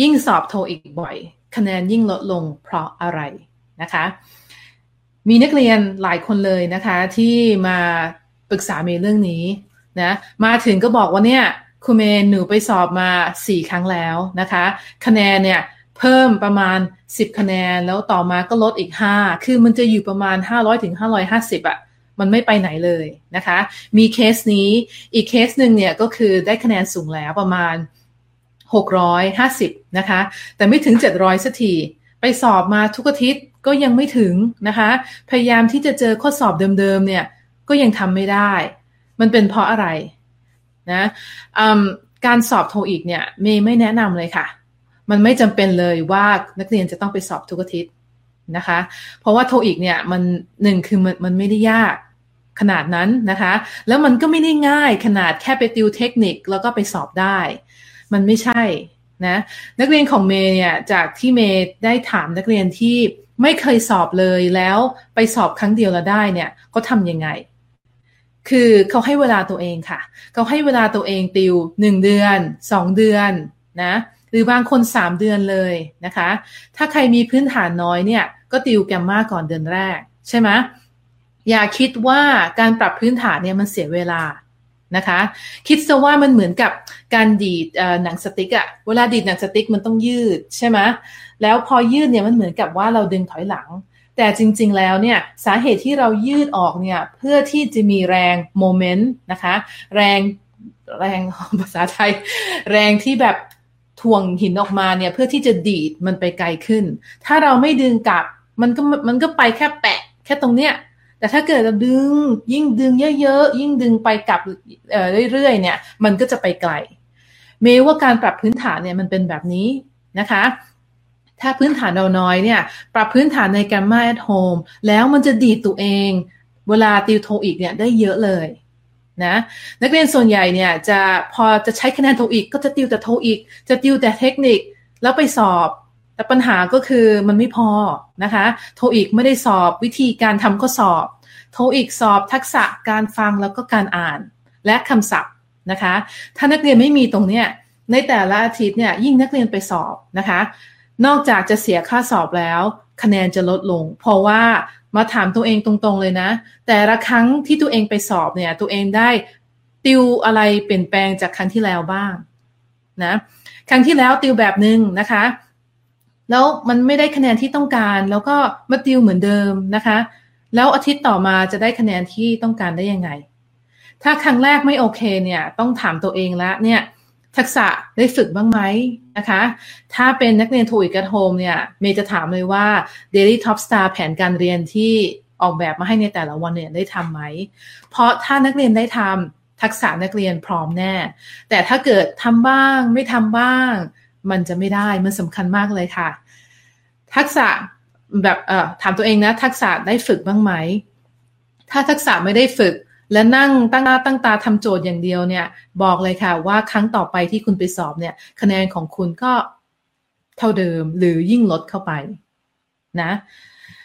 ยิ่งสอบโทอีกบ่อย คะแนนยิ่งลดลงเพราะอะไรนะคะมีนักเรียนหลายคนเลยนะคะ ที่มาปรึกษาเมย์เรื่องนี้นะมาถึงก็บอกว่าเนี่ยคุณเมย์หนูไปสอบมาสี่ครั้งแล้วนะคะ คะแนนเนี่ยเพิ่มประมาณ 10 คะแนนแล้วต่อมาก็ลดอีก 5 คือมันจะอยู่ประมาณ 500ถึง550อะ่ะมันไม่ไปไหนเลยนะคะ มีเคสนี้อีกเคสหนึ่งเนี่ยก็คือได้คะแนนสูงแล้วประมาณ 650 นะคะ แต่ไม่ถึง 700สักทีไปสอบมาทุกอาทิตย์ก็ยังไม่ถึงนะคะ พยายามที่จะเจอข้อสอบเดิมๆเนี่ยก็ยังทำไม่ได้ มันเป็นเพราะอะไรนะการสอบโทอีกเนี่ยเมย์ไม่แนะนำเลยค่ะ มันไม่จำเป็นเลยว่านักเรียนจะต้องไปสอบทุกอาทิตย์นะคะ เพราะว่าโทอีกเนี่ยมันหนึ่งคือมันมันไม่ได้ยากขนาดนั้นนะคะ แล้วมันก็ไม่ได้ง่ายขนาดแค่ไปติวเทคนิคแล้วก็ไปสอบได้ มันไม่ใช่นะนักเรียนของเมย์เนี่ยจากที่เมย์ได้ถามนักเรียนที่ไม่เคยสอบเลยแล้วไปสอบครั้งเดียวแล้วได้เนี่ยเขาทำยังไง คือเขาให้เวลาตัวเองค่ะ เขาให้เวลาตัวเองติวหนึ่งเดือนสองเดือนนะหรือบางคนสามเดือนเลยนะคะ ถ้าใครมีพื้นฐานน้อยเนี่ยก็ติว grammar ก่อนเดือนแรก ใช่ไหมอย่าคิดว่าการปรับพื้นฐานเนี่ยมันเสียเวลา นะคะ คิดซะว่ามันเหมือนกับการดีดหนังสติ๊กอะเวลาดีดหนังสติ๊กมันต้องยืดใช่ไหมแล้วพอยืดเนี่ยมันเหมือนกับว่าเราดึงถอยหลัง แต่จริง ๆ แล้วเนี่ยสาเหตุที่เรายืดออกเนี่ยเพื่อที่จะมีแรงโมเมนต์นะคะ แรงแรงภาษาไทย แรงที่แบบทวงหินออกมาเนี่ยเพื่อที่จะดีดมันไปไกลขึ้น ถ้าเราไม่ดึงกลับมันก็มันก็ไปแค่แปะแค่ตรงเนี้ย แต่ถ้าเกิดเราดึงยิ่งดึงเยอะๆ ยิ่งดึงไปกลับเรื่อยๆเนี่ย มันก็จะไปไกลเมว่าการปรับพื้นฐานเนี่ยมันเป็นแบบนี้นะคะ ถ้าพื้นฐานเราน้อยเนี่ย ปรับพื้นฐานในการ m แอ at home แล้วมันจะดีดตัวเอง เวลาติวโทอีกเนี่ยได้เยอะเลยนะนักเรียนส่วนใหญ่เนี่ยจะพอจะใช้คะแนนโทอีก ก็จะติวแต่โทอีก จะติวแต่เทคนิคแล้วไปสอบแต่ปัญหาก็คือมันไม่พอนะคะ โทอีกไม่ได้สอบวิธีการทำข้อสอบ โทอีกสอบทักษะการฟังแล้วก็การอ่านและคำศัพท์นะคะ ถ้านักเรียนไม่มีตรงเนี้ยในแต่ละอาทิตย์เนี่ยยิ่งนักเรียนไปสอบนะคะ นอกจากจะเสียค่าสอบแล้ว คะแนนจะลดลง เพราะว่ามาถามตัวเองตรงๆเลยนะ แต่ละครั้งที่ตัวเองไปสอบเนี่ยตัวเองได้ติวอะไรเปลี่ยนแปลงจากครั้งที่แล้วบ้างนะครั้งที่แล้วติวแบบหนึ่งนะคะ แล้วมันไม่ได้คะแนนที่ต้องการ แล้วก็มาติวเหมือนเดิมนะคะ แล้วอาทิตย์ต่อมาจะได้คะแนนที่ต้องการได้ยังไง ถ้าครั้งแรกไม่โอเคเนี่ยต้องถามตัวเองแล้วเนี่ยทักษะได้ฝึกบ้างไหมนะคะ ถ้าเป็นนักเรียนโทอีกโฮมเนี่ยเมย์จะถามเลยว่า Daily Top Star แผนการเรียนที่ออกแบบมาให้ในแต่ละวันเนี่ยได้ทำไหม เพราะถ้านักเรียนได้ทำทักษะนักเรียนพร้อมแน่ แต่ถ้าเกิดทำบ้างไม่ทำบ้าง มันจะไม่ได้มันสำคัญมากเลยค่ะ ทักษะ แบบเอ่อถามตัวเองนะ ทักษะได้ฝึกบ้างไหม ถ้าทักษะไม่ได้ฝึก และนั่งตั้งหน้าตั้งตาทำโจทย์อย่างเดียวเนี่ย บอกเลยค่ะว่าครั้งต่อไปที่คุณไปสอบเนี่ย คะแนนของคุณก็เท่าเดิมหรือยิ่งลดเข้าไปนะ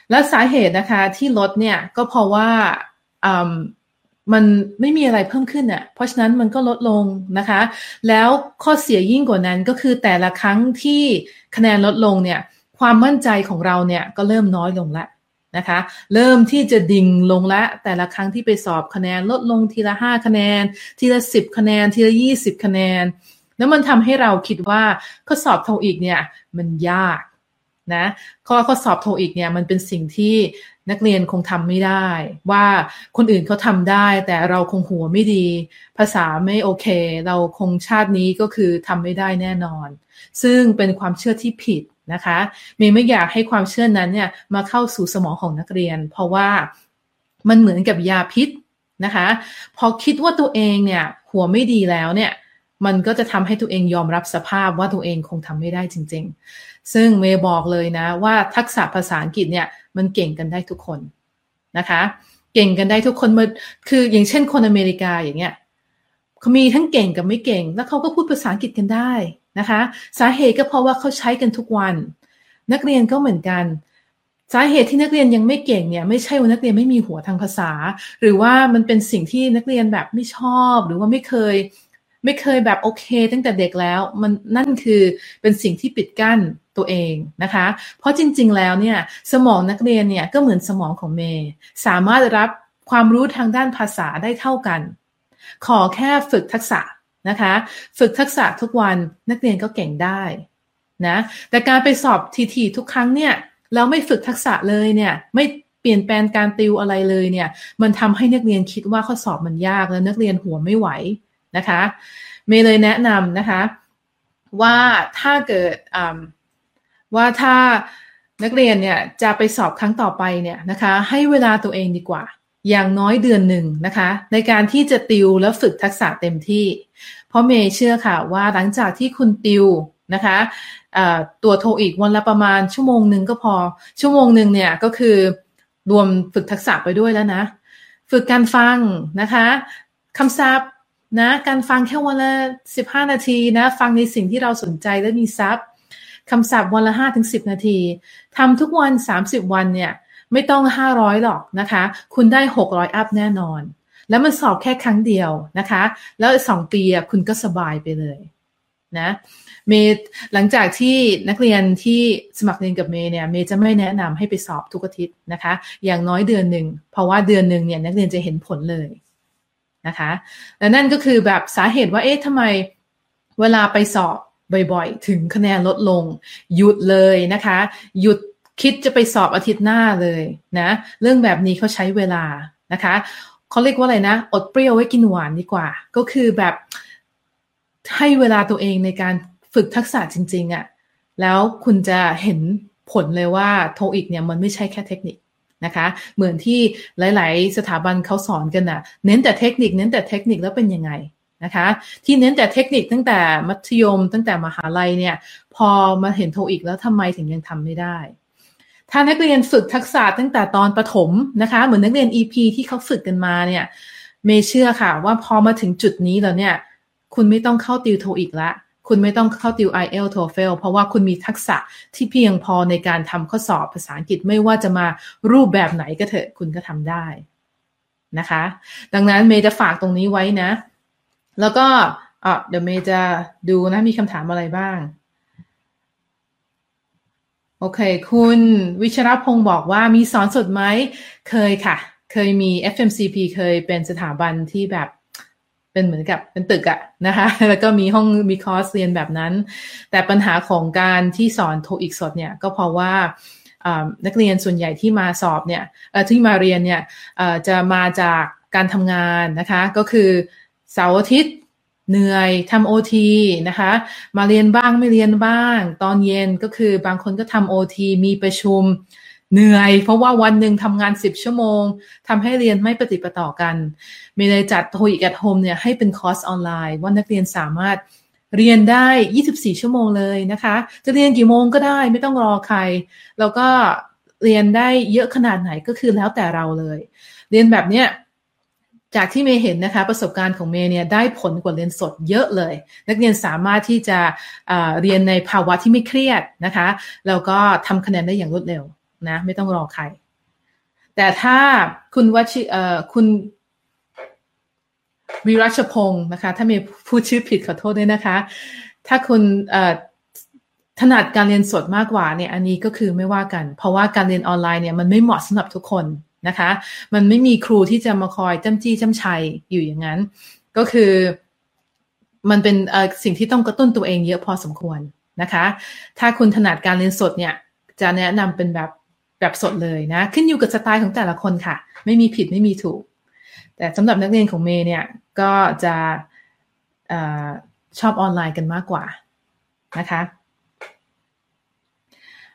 และสาเหตุนะคะที่ลดเนี่ยก็เพราะว่ามันไม่มีอะไรเพิ่มขึ้นอะ เพราะฉะนั้นมันก็ลดลงนะคะ แล้วข้อเสียยิ่งกว่านั้นก็คือแต่ละครั้งที่คะแนนลดลงเนี่ย ความมั่นใจของเราเนี่ยก็เริ่มน้อยลงแล้วนะคะเริ่มที่จะดิ่งลงและ แต่ละครั้งที่ไปสอบคะแนนลดลงทีละ 5 คะแนน ทีละ 10 คะแนน ทีละ 20 คะแนน แล้วมันทำให้เราคิดว่าข้อสอบโทอีกเนี่ยมันยากนะข้อข้อสอบโทอีกเนี่ยมันเป็นสิ่งที่ นักเรียนคงทำไม่ได้ ว่าคนอื่นเขาทำได้ แต่เราคงหัวไม่ดี ภาษาไม่โอเค เราคงชาตินี้ก็คือทำไม่ได้แน่นอน ซึ่งเป็นความเชื่อที่ผิดนะคะเมย์ไม่อยากให้ความเชื่อนั้นเนี่ยมาเข้าสู่สมองของนักเรียน เพราะว่ามันเหมือนกับยาพิษนะคะ พอคิดว่าตัวเองเนี่ยหัวไม่ดีแล้วเนี่ย มันก็จะทำให้ตัวเองยอมรับสภาพว่าตัวเองคงทำไม่ได้จริง ๆ ซึ่งเมย์บอกเลยนะว่าทักษะภาษาอังกฤษเนี่ยมันเก่งกันได้ทุกคนนะคะ เก่งกันได้ทุกคนมาคืออย่างเช่นคนอเมริกาอย่างเงี้ยเขามีทั้งเก่งกับไม่เก่ง แล้วเขาก็พูดภาษาอังกฤษกันได้นะคะ สาเหตุก็เพราะว่าเขาใช้กันทุกวัน นักเรียนก็เหมือนกัน สาเหตุที่นักเรียนยังไม่เก่งเนี่ยไม่ใช่ว่านักเรียนไม่มีหัวทางภาษา หรือว่ามันเป็นสิ่งที่นักเรียนแบบไม่ชอบ หรือว่าไม่เคย ไม่เคยแบบโอเค ตั้งแต่เด็กแล้วมันนั่นคือเป็นสิ่งที่ปิดกั้นตัวเองนะคะ เพราะจริง ๆ แล้วเนี่ยสมองนักเรียนเนี่ยก็เหมือนสมองของเมย์สามารถรับความรู้ทางด้านภาษาได้เท่ากัน ขอแค่ฝึกทักษะนะคะ ฝึกทักษะทุกวันนักเรียนก็เก่งได้นะแต่การไปสอบทีๆทุกครั้งเนี่ยเราไม่ฝึกทักษะเลยเนี่ยไม่เปลี่ยนแปลงการติวอะไรเลยเนี่ย มันทำให้นักเรียนคิดว่าข้อสอบมันยากแล้วนักเรียนหัวไม่ไหว นะคะเมย์เลยแนะนำนะคะ ว่าถ้าเกิดว่าถ้านักเรียนเนี่ยจะไปสอบครั้งต่อไปเนี่ยนะคะให้เวลาตัวเองดีกว่า อย่างน้อยเดือนหนึ่งนะคะ ในการที่จะติวแล้วฝึกทักษะเต็มที่ เพราะเมย์เชื่อค่ะว่าหลังจากที่คุณติวนะคะตัวโทอีกวันละประมาณชั่วโมงหนึ่งก็พอ ชั่วโมงหนึ่งเนี่ยก็คือรวมฝึกทักษะไปด้วยแล้วนะ ฝึกการฟังนะคะคำศัพท์ นะการฟังแค่วันละสิบห้านาทีนะ ฟังในสิ่งที่เราสนใจและมีซับคำศัพท์วันละห้าถึงสิบนาทีทำทุกวันสามสิบวันเนี่ย ไม่ต้องห้าร้อยหรอกนะคะ คุณได้หกร้อยอัพแน่นอน แล้วมันสอบแค่ครั้งเดียวนะคะ แล้วสองปีคุณก็สบายไปเลยนะเมย์หลังจากที่นักเรียนที่สมัครเรียนกับเมย์เนี่ยเมย์จะไม่แนะนำให้ไปสอบทุกอาทิตย์นะคะ อย่างน้อยเดือนหนึ่งเพราะว่าเดือนหนึ่งเนี่ยนักเรียนจะเห็นผลเลย นะคะและนั่นก็คือแบบสาเหตุว่าเอ๊ะทำไมเวลาไปสอบบ่อยๆ ถึงคะแนนลดลง หยุดเลยนะคะ หยุดคิดจะไปสอบอาทิตย์หน้าเลยนะเรื่องแบบนี้เขาใช้เวลานะคะเขาเรียกว่าอะไรนะ อดเปรี้ยวไว้กินหวานดีกว่า ก็คือแบบให้เวลาตัวเองในการฝึกทักษะจริง ๆอะ่ะแล้วคุณจะเห็นผลเลยว่าโทอีกเนี่ยมันไม่ใช่แค่เทคนิค นะคะ เหมือนที่หลาย ๆ สถาบันเขาสอนกันนะ่ะ เน้นแต่เทคนิค เน้นแต่เทคนิคแล้วเป็นยังไงนะคะ ที่เน้นแต่เทคนิคตั้งแต่มัธยม ตั้งแต่มหาลัยเนี่ย พอมาเห็นโทอีกแล้วทำไมถึงยังทำไม่ได้ ถ้านักเรียนฝึกทักษะตั้งแต่ตอนประถมนะคะ เหมือนนักเรียน EP ที่เขาฝึกกันมาเนี่ยเมเชื่อค่ะว่าพอมาถึงจุดนี้แล้วเนี่ย คุณไม่ต้องเข้าติวโทอีกละ คุณไม่ต้องเข้าติว IELTS TOEFL เพราะว่าคุณมีทักษะที่เพียงพอในการทำข้อสอบภาษาอังกฤษไม่ว่าจะมารูปแบบไหนก็เถอะคุณก็ทำได้นะคะ ดังนั้นเมย์จะฝากตรงนี้ไว้นะ แล้วก็เดี๋ยวเมย์จะดูนะมีคำถามอะไรบ้าง โอเค คุณวิชรพงศ์บอกว่ามีสอนสดไหม เคยค่ะ เคยมี FMCP เคยเป็นสถาบันที่แบบ เป็นเหมือนกับเป็นตึกอะนะคะ แล้วก็มีห้องมีคอร์สเรียนแบบนั้น แต่ปัญหาของการที่สอนโทอีกสดเนี่ยก็เพราะว่านักเรียนส่วนใหญ่ที่มาสอบเนี่ยที่มาเรียนเนี่ยจะมาจากการทำงานนะคะ ก็คือเสาร์อาทิตย์เหนื่อยทำโอทีนะคะ มาเรียนบ้างไม่เรียนบ้าง ตอนเย็นก็คือบางคนก็ทำโอทีมีประชุม เหนื่อย เพราะว่าวันหนึ่งทำงานสิบชั่วโมงทำให้เรียนไม่ปะติดปะต่อกัน เมย์เลยจัด TOEIC at Home เนี่ยให้เป็นคอร์สออนไลน์ ว่านักเรียนสามารถเรียนได้ 24 ชั่วโมงเลยนะคะ จะเรียนกี่โมงก็ได้ไม่ต้องรอใคร แล้วก็เรียนได้เยอะขนาดไหนก็คือแล้วแต่เราเลย เรียนแบบเนี้ยจากที่เมย์เห็นนะคะประสบการณ์ของเมย์เนี่ยได้ผลกว่าเรียนสดเยอะเลย นักเรียนสามารถที่จะเรียนในภาวะที่ไม่เครียดนะคะแล้วก็ทำคะแนนได้อย่างรวดเร็ว นะ ไม่ต้องรอใคร แต่ถ้าคุณวชิเอ่อคุณวิรัชพงศ์นะคะ ถ้ามีพูดชื่อผิดขอโทษด้วยนะคะ ถ้าคุณเอ่อถนัดการเรียนสดมากกว่าเนี่ยอันนี้ก็คือไม่ว่ากัน เพราะว่าการเรียนออนไลน์เนี่ยมันไม่เหมาะสำหรับทุกคนนะคะ มันไม่มีครูที่จะมาคอยจ้ำจี้จ้ำชัยอยู่อย่างนั้น ก็คือมันเป็นสิ่งที่ต้องกระตุ้นตัวเองเยอะพอสมควรนะคะ ถ้าคุณถนัดการเรียนสดเนี่ยจะแนะนำเป็นแบบ แบบสดเลยนะ ขึ้นอยู่กับสไตล์ของแต่ละคนค่ะ ไม่มีผิดไม่มีถูก แต่สำหรับนักเรียนของเมย์เนี่ย ก็จะอชอบออนไลน์กันมากกว่านะคะ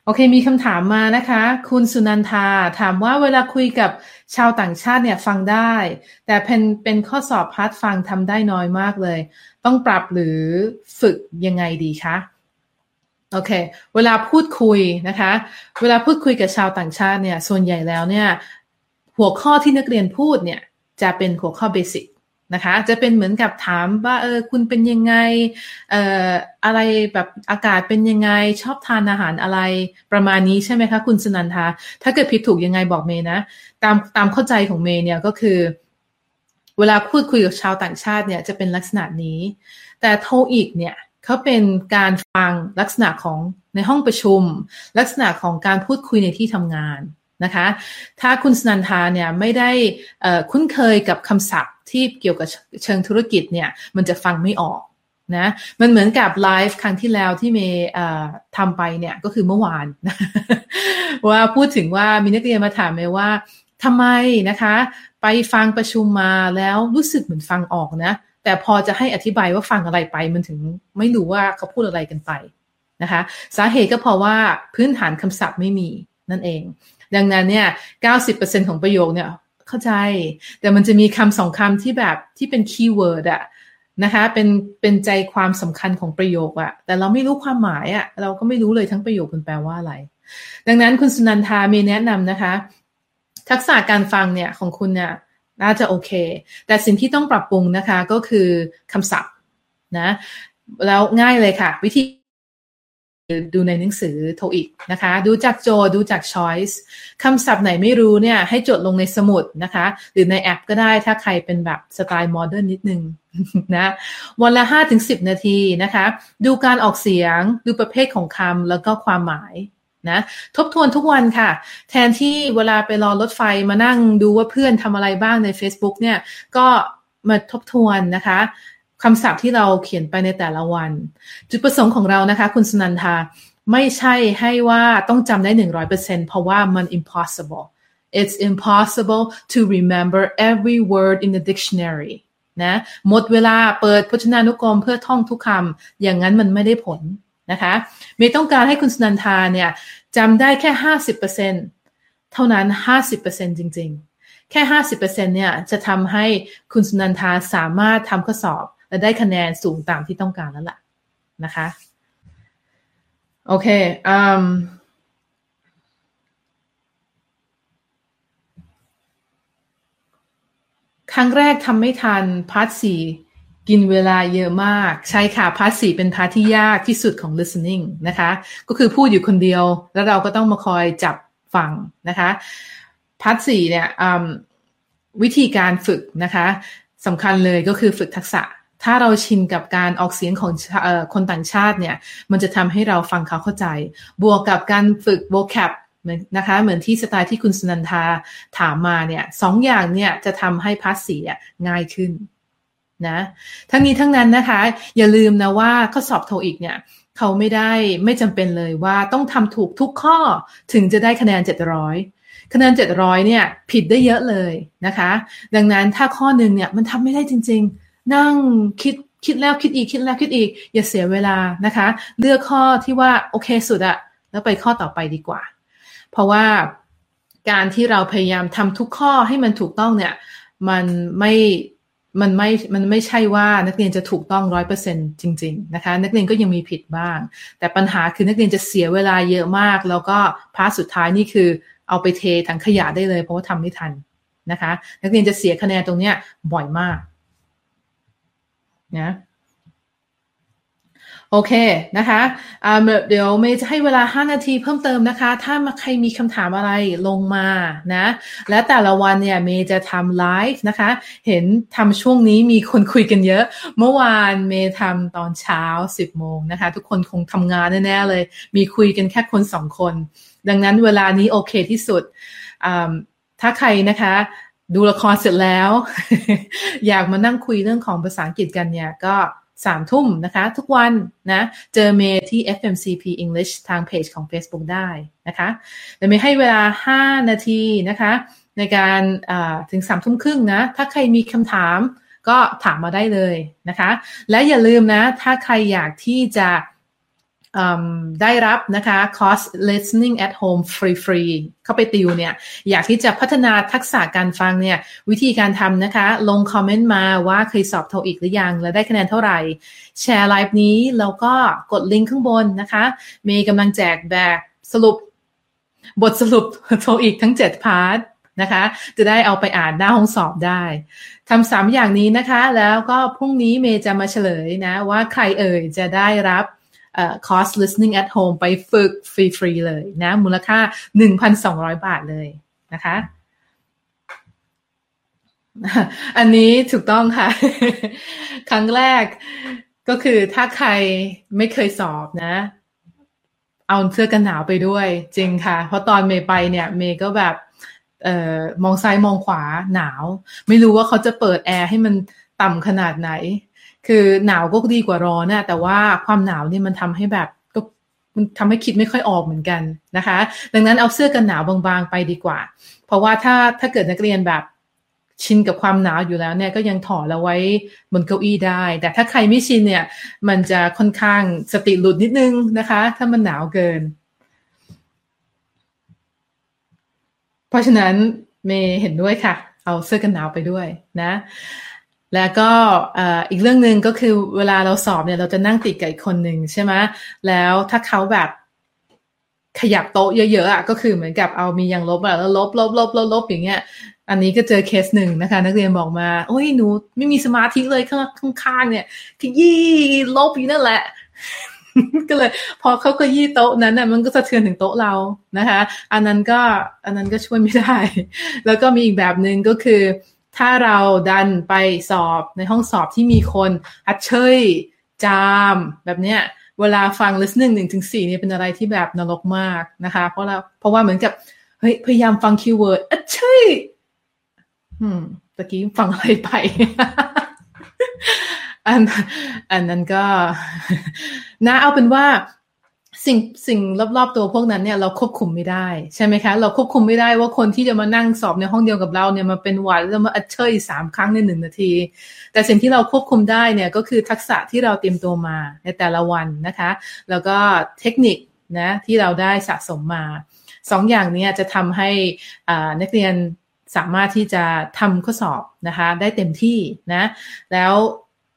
โอเค มีคำถามมานะคะ คุณสุนันทาถามว่าเวลาคุยกับชาวต่างชาติเนี่ยฟังได้ แต่เป็นเป็นข้อสอบพาร์ทฟังทำได้น้อยมากเลย ต้องปรับหรือฝึกยังไงดีคะ โอเค เวลาพูดคุยนะคะ เวลาพูดคุยกับชาวต่างชาติเนี่ย ส่วนใหญ่แล้วเนี่ย หัวข้อที่นักเรียนพูดเนี่ย จะเป็นหัวข้อเบสิกนะคะ จะเป็นเหมือนกับถามว่าเออคุณเป็นยังไง เอ่ออะไรแบบอากาศเป็นยังไง ชอบทานอาหารอะไรประมาณนี้ใช่ไหมคะ คุณสนันทา ถ้าเกิดผิดถูกยังไงบอกเมย์นะ ตามตามเข้าใจของเมย์เนี่ยก็คือ เวลาพูดคุยกับชาวต่างชาติเนี่ยจะเป็นลักษณะนี้ แต่โทอีกเนี่ย เขาเป็นการฟังลักษณะของในห้องประชุม ลักษณะของการพูดคุยในที่ทำงานนะคะ ถ้าคุณสนันทาเนี่ยไม่ได้คุ้นเคยกับคำศัพท์ที่เกี่ยวกับเชิงธุรกิจเนี่ยมันจะฟังไม่ออกนะมันเหมือนกับไลฟ์ครั้งที่แล้วที่เมย์ทำไปเนี่ยก็คือเมื่อวานว่าพูดถึงว่ามีนักเรียนมาถามเมย์ว่าทำไมนะคะ ไปฟังประชุมมาแล้วรู้สึกเหมือนฟังออกนะ แต่พอจะให้อธิบายว่าฟังอะไรไป มันถึงไม่รู้ว่าเขาพูดอะไรกันไปนะคะ สาเหตุก็เพราะว่าพื้นฐานคำศัพท์ไม่มีนั่นเอง ดังนั้นเนี่ย 90%ของประโยคเนี่ยเข้าใจ แต่มันจะมีคำสองคำที่แบบที่เป็นคีย์เวิร์ดอะนะคะเป็นเป็นใจความสำคัญของประโยคอะแต่เราไม่รู้ความหมายอะเราก็ไม่รู้เลยทั้งประโยคมันแปลว่าอะไร ดังนั้นคุณสุนันทามีแนะนำนะคะ ทักษะการฟังเนี่ยของคุณเนี่ย น่าจะโอเค แต่สิ่งที่ต้องปรับปรุงนะคะก็คือคำศัพท์นะแล้วง่ายเลยค่ะ วิธีดูในหนังสือโทอีกนะคะ ดูจากโจดูจากช้อยส์คำศัพท์ไหนไม่รู้เนี่ย ให้จดลงในสมุดนะคะ หรือในแอปก็ได้ถ้าใครเป็นแบบสไตล์โมเดิร์นนิดนึงนะวันละ5ถึง10 นาทีนะคะ ดูการออกเสียง ดูประเภทของคำแล้วก็ความหมาย นะทบทวนทุกวันค่ะ แทนที่เวลาไปรอรถไฟมานั่งดูว่าเพื่อนทำอะไรบ้างใน Facebook เนี่ยก็มาทบทวนนะคะคำศัพท์ที่เราเขียนไปในแต่ละวัน จุดประสงค์ของเรานะคะ คุณสนันทาไม่ใช่ให้ว่าต้องจำได้หนึ่งร้อยเปอร์เซ็นเพราะว่ามัน impossible it's impossible to remember every word in the dictionary นะหมดเวลาเปิดพจนานุกรมเพื่อท่องทุกคำอย่างนั้นมันไม่ได้ผล นะคะเมย์ต้องการให้คุณสุนันทาเนี่ยจำได้แค่ห้าสิบเปอร์เซ็นต์เท่านั้นห้าสิบเปอร์เซ็นต์จริง ๆ แค่ห้าสิบเปอร์เซ็นต์เนี่ยจะทำให้คุณสุนันทาสามารถทำข้อสอบ และได้คะแนนสูงตามที่ต้องการแล้วล่ะนะคะโอเคอืมครั้งแรกทำไม่ทัน part สี่ กินเวลาเยอะมาก ใช่ค่ะ part สี่เป็น part ที่ยากที่สุดของ listening นะคะ ก็คือพูดอยู่คนเดียว แล้วเราก็ต้องมาคอยจับฟังนะคะ part สี่เนี่ยวิธีการฝึกนะคะสำคัญเลยก็คือฝึกทักษะ ถ้าเราชินกับการออกเสียงของคนต่างชาติเนี่ย มันจะทำให้เราฟังเขาเข้าใจ บวกกับการฝึก vocab นะคะเหมือนที่สไตล์ที่คุณสุนันทาถามมาเนี่ยสองอย่างเนี่ยจะทำให้ part สี่ง่ายขึ้น นะทั้งนี้ทั้งนั้นนะคะ อย่าลืมนะว่าข้อสอบโทอีกเนี่ยเขาไม่ได้ไม่จำเป็นเลยว่าต้องทำถูกทุกข้อถึงจะได้คะแนน 700 คะแนน 700 เนี่ยผิดได้เยอะเลยนะคะ ดังนั้นถ้าข้อหนึ่งเนี่ยมันทำไม่ได้จริง ๆ นั่งคิดคิดแล้วคิดอีกคิดแล้วคิดอีก อย่าเสียเวลานะคะ เลือกข้อที่ว่าโอเคสุดอะแล้วไปข้อต่อไปดีกว่า เพราะว่าการที่เราพยายามทำทุกข้อให้มันถูกต้องเนี่ยมันไม่ มันไม่ มันไม่ใช่ว่านักเรียนจะถูกต้องร้อยเปอร์เซ็นจริง ๆ นะคะ นักเรียนก็ยังมีผิดบ้าง แต่ปัญหาคือนักเรียนจะเสียเวลาเยอะมาก แล้วก็พาร์ทสุดท้ายนี่คือเอาไปเทถังขยะได้เลย เพราะว่าทำไม่ทันนะคะ นักเรียนจะเสียคะแนนตรงเนี้ยบ่อยมากนะ โอเคนะคะเดี๋ยวเมย์จะให้เวลา 5 นาทีเพิ่มเติมนะคะ ถ้าใครมีคำถามอะไรลงมานะ และแต่ละวันเนี่ยเมย์จะทำไลฟ์นะคะ เห็นทำช่วงนี้มีคนคุยกันเยอะ เมื่อวานเมย์ทำตอนเช้า 10 โมงนะคะ ทุกคนคงทำงานแน่ๆเลย มีคุยกันแค่คนสองคน ดังนั้นเวลานี้โอเคที่สุด ถ้าใครนะคะดูละครเสร็จแล้ว อยากมานั่งคุยเรื่องของภาษาอังกฤษกันเนี่ยก็ สามทุ่มนะคะ ทุกวันนะเจอเมที่ FMCP English ทางเพจของ Facebook ได้นะคะแต่เมให้เวลา 5 นาทีนะคะ ในการถึงสามทุ่มครึ่งนะ ถ้าใครมีคำถามก็ถามมาได้เลยนะคะ และอย่าลืมนะ ถ้าใครอยากที่จะ ได้รับนะคะคอร์ส listening at home free free เข้าไปติวเนี่ยอยากที่จะพัฒนาทักษะการฟังเนี่ยวิธีการทำนะคะ ลงคอมเมนต์มาว่าเคยสอบ TOEIC หรือยัง และได้คะแนนเท่าไหร่ แชร์ไลฟ์นี้แล้วก็กดลิงก์ข้างบนนะคะมีกำลังแจกแบบสรุป บทสรุป TOEIC ทั้ง 7 part นะคะ จะได้เอาไปอ่านหน้าห้องสอบได้ทำสามอย่างนี้นะคะ แล้วก็พรุ่งนี้เมย์จะมาเฉลยนะว่าใครเอ่ยจะได้รับ คอร์ส listening at home ไปฝึกฟรีๆเลยนะ มูลค่า 1,200 บาทเลยนะคะอันนี้ถูกต้องค่ะ ครั้งแรกก็คือถ้าใครไม่เคยสอบนะ เอาเสื้อกันหนาวไปด้วย จริงค่ะ เพราะตอนเมย์ไปเนี่ย เมย์ก็แบบเอ่อมองซ้ายมองขวาหนาว ไม่รู้ว่าเขาจะเปิดแอร์ให้มันต่ำขนาดไหน คือหนาวก็ดีกว่าร้อนนะแต่ว่าความหนาวเนี่ยมันทำให้แบบก็มันทำให้คิดไม่ค่อยออกเหมือนกันนะคะ ดังนั้นเอาเสื้อกันหนาวบางๆไปดีกว่า เพราะว่าถ้าถ้าเกิดนักเรียนแบบชินกับความหนาวอยู่แล้วเนี่ยก็ยังถอดแล้วไว้บนเก้าอี้ได้ แต่ถ้าใครไม่ชินเนี่ยมันจะค่อนข้างสติหลุดนิดนึงนะคะ ถ้ามันหนาวเกิน เพราะฉะนั้นเมย์เห็นด้วยค่ะ เอาเสื้อกันหนาวไปด้วยนะ แล้วก็อีกเรื่องหนึ่งก็คือเวลาเราสอบเนี่ยเราจะนั่งติดกับอีกคนหนึ่งใช่ไหมแล้วถ้าเขาแบบขยับโต๊ะเยอะๆอะก็คือเหมือนกับเอามียางลบอะแล้วลบลบลบลบลบอย่างเงี้ย อันนี้ก็เจอเคสหนึ่งนะคะ นักเรียนบอกมาโอ้ยหนูไม่มีสมาธิเลยข้างข้างเนี่ยขยี้ลบอยู่นั่นแหละ ก็เลย พอเขาก็ยี่โต๊ะนั้นน่ะมันก็สะเทือนถึงโต๊ะเรานะคะ อันนั้นก็อันนั้นก็ช่วยไม่ได้ แล้วก็มีอีกแบบหนึ่งก็คือ ถ้าเราดันไปสอบในห้องสอบที่มีคนฮัดเช้ยจามแบบเนี้ยเวลาฟัง listening หนึ่งถึงสี่เนี่ยเป็นอะไรที่แบบนรกมากนะคะ เพราะเราเพราะว่าเหมือนกับเฮ้ยพยายามฟัง keyword ฮัดเช้ยอืมตะกี้ฟังอะไรไป อันอันนั้นก็ นะเอาเป็นว่า สิ่งสิ่งรอบๆตัวพวกนั้นเนี่ยเราควบคุมไม่ได้ใช่ไหมคะ เราควบคุมไม่ได้ว่าคนที่จะมานั่งสอบในห้องเดียวกับเราเนี่ยมาเป็นหวัดแล้วมาอัดเชยสามครั้งในหนึ่งนาที แต่สิ่งที่เราควบคุมได้เนี่ยก็คือทักษะที่เราเตรียมตัวมาในแต่ละวันนะคะ แล้วก็เทคนิคนะที่เราได้สะสมมาสองอย่างนี้จะทำให้นักเรียนสามารถที่จะทำข้อสอบนะคะได้เต็มที่นะแล้ว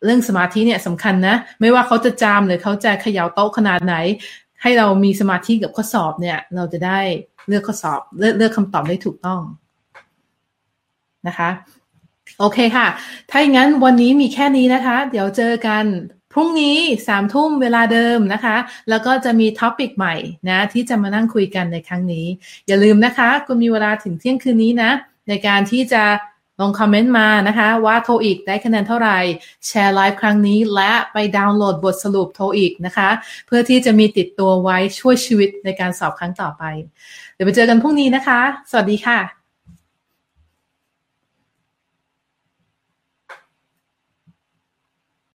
เรื่องสมาธิเนี่ยสำคัญนะ ไม่ว่าเขาจะจามหรือเขาจะเขย่าโต๊ะขนาดไหน ให้เรามีสมาธิกับข้อสอบเนี่ย เราจะได้เลือกข้อสอบเลือกเลือกคำตอบได้ถูกต้องนะคะโอเคค่ะ ถ้าอย่างนั้นวันนี้มีแค่นี้นะคะ เดี๋ยวเจอกันพรุ่งนี้สามทุ่มเวลาเดิมนะคะ แล้วก็จะมีท็อปิกใหม่นะที่จะมานั่งคุยกันในครั้งนี้ อย่าลืมนะคะ คุณมีเวลาถึงเที่ยงคืนนี้นะ ในการที่จะ ลงคอมเมนต์มานะคะว่าโทอีกได้คะแนนเท่าไหร่ แชร์ไลฟ์ครั้งนี้และไปดาวน์โหลดบทสรุปโทอีกนะคะ เพื่อที่จะมีติดตัวไว้ช่วยชีวิตในการสอบครั้งต่อไป เดี๋ยวไปเจอกันพรุ่งนี้นะคะ สวัสดีค่ะ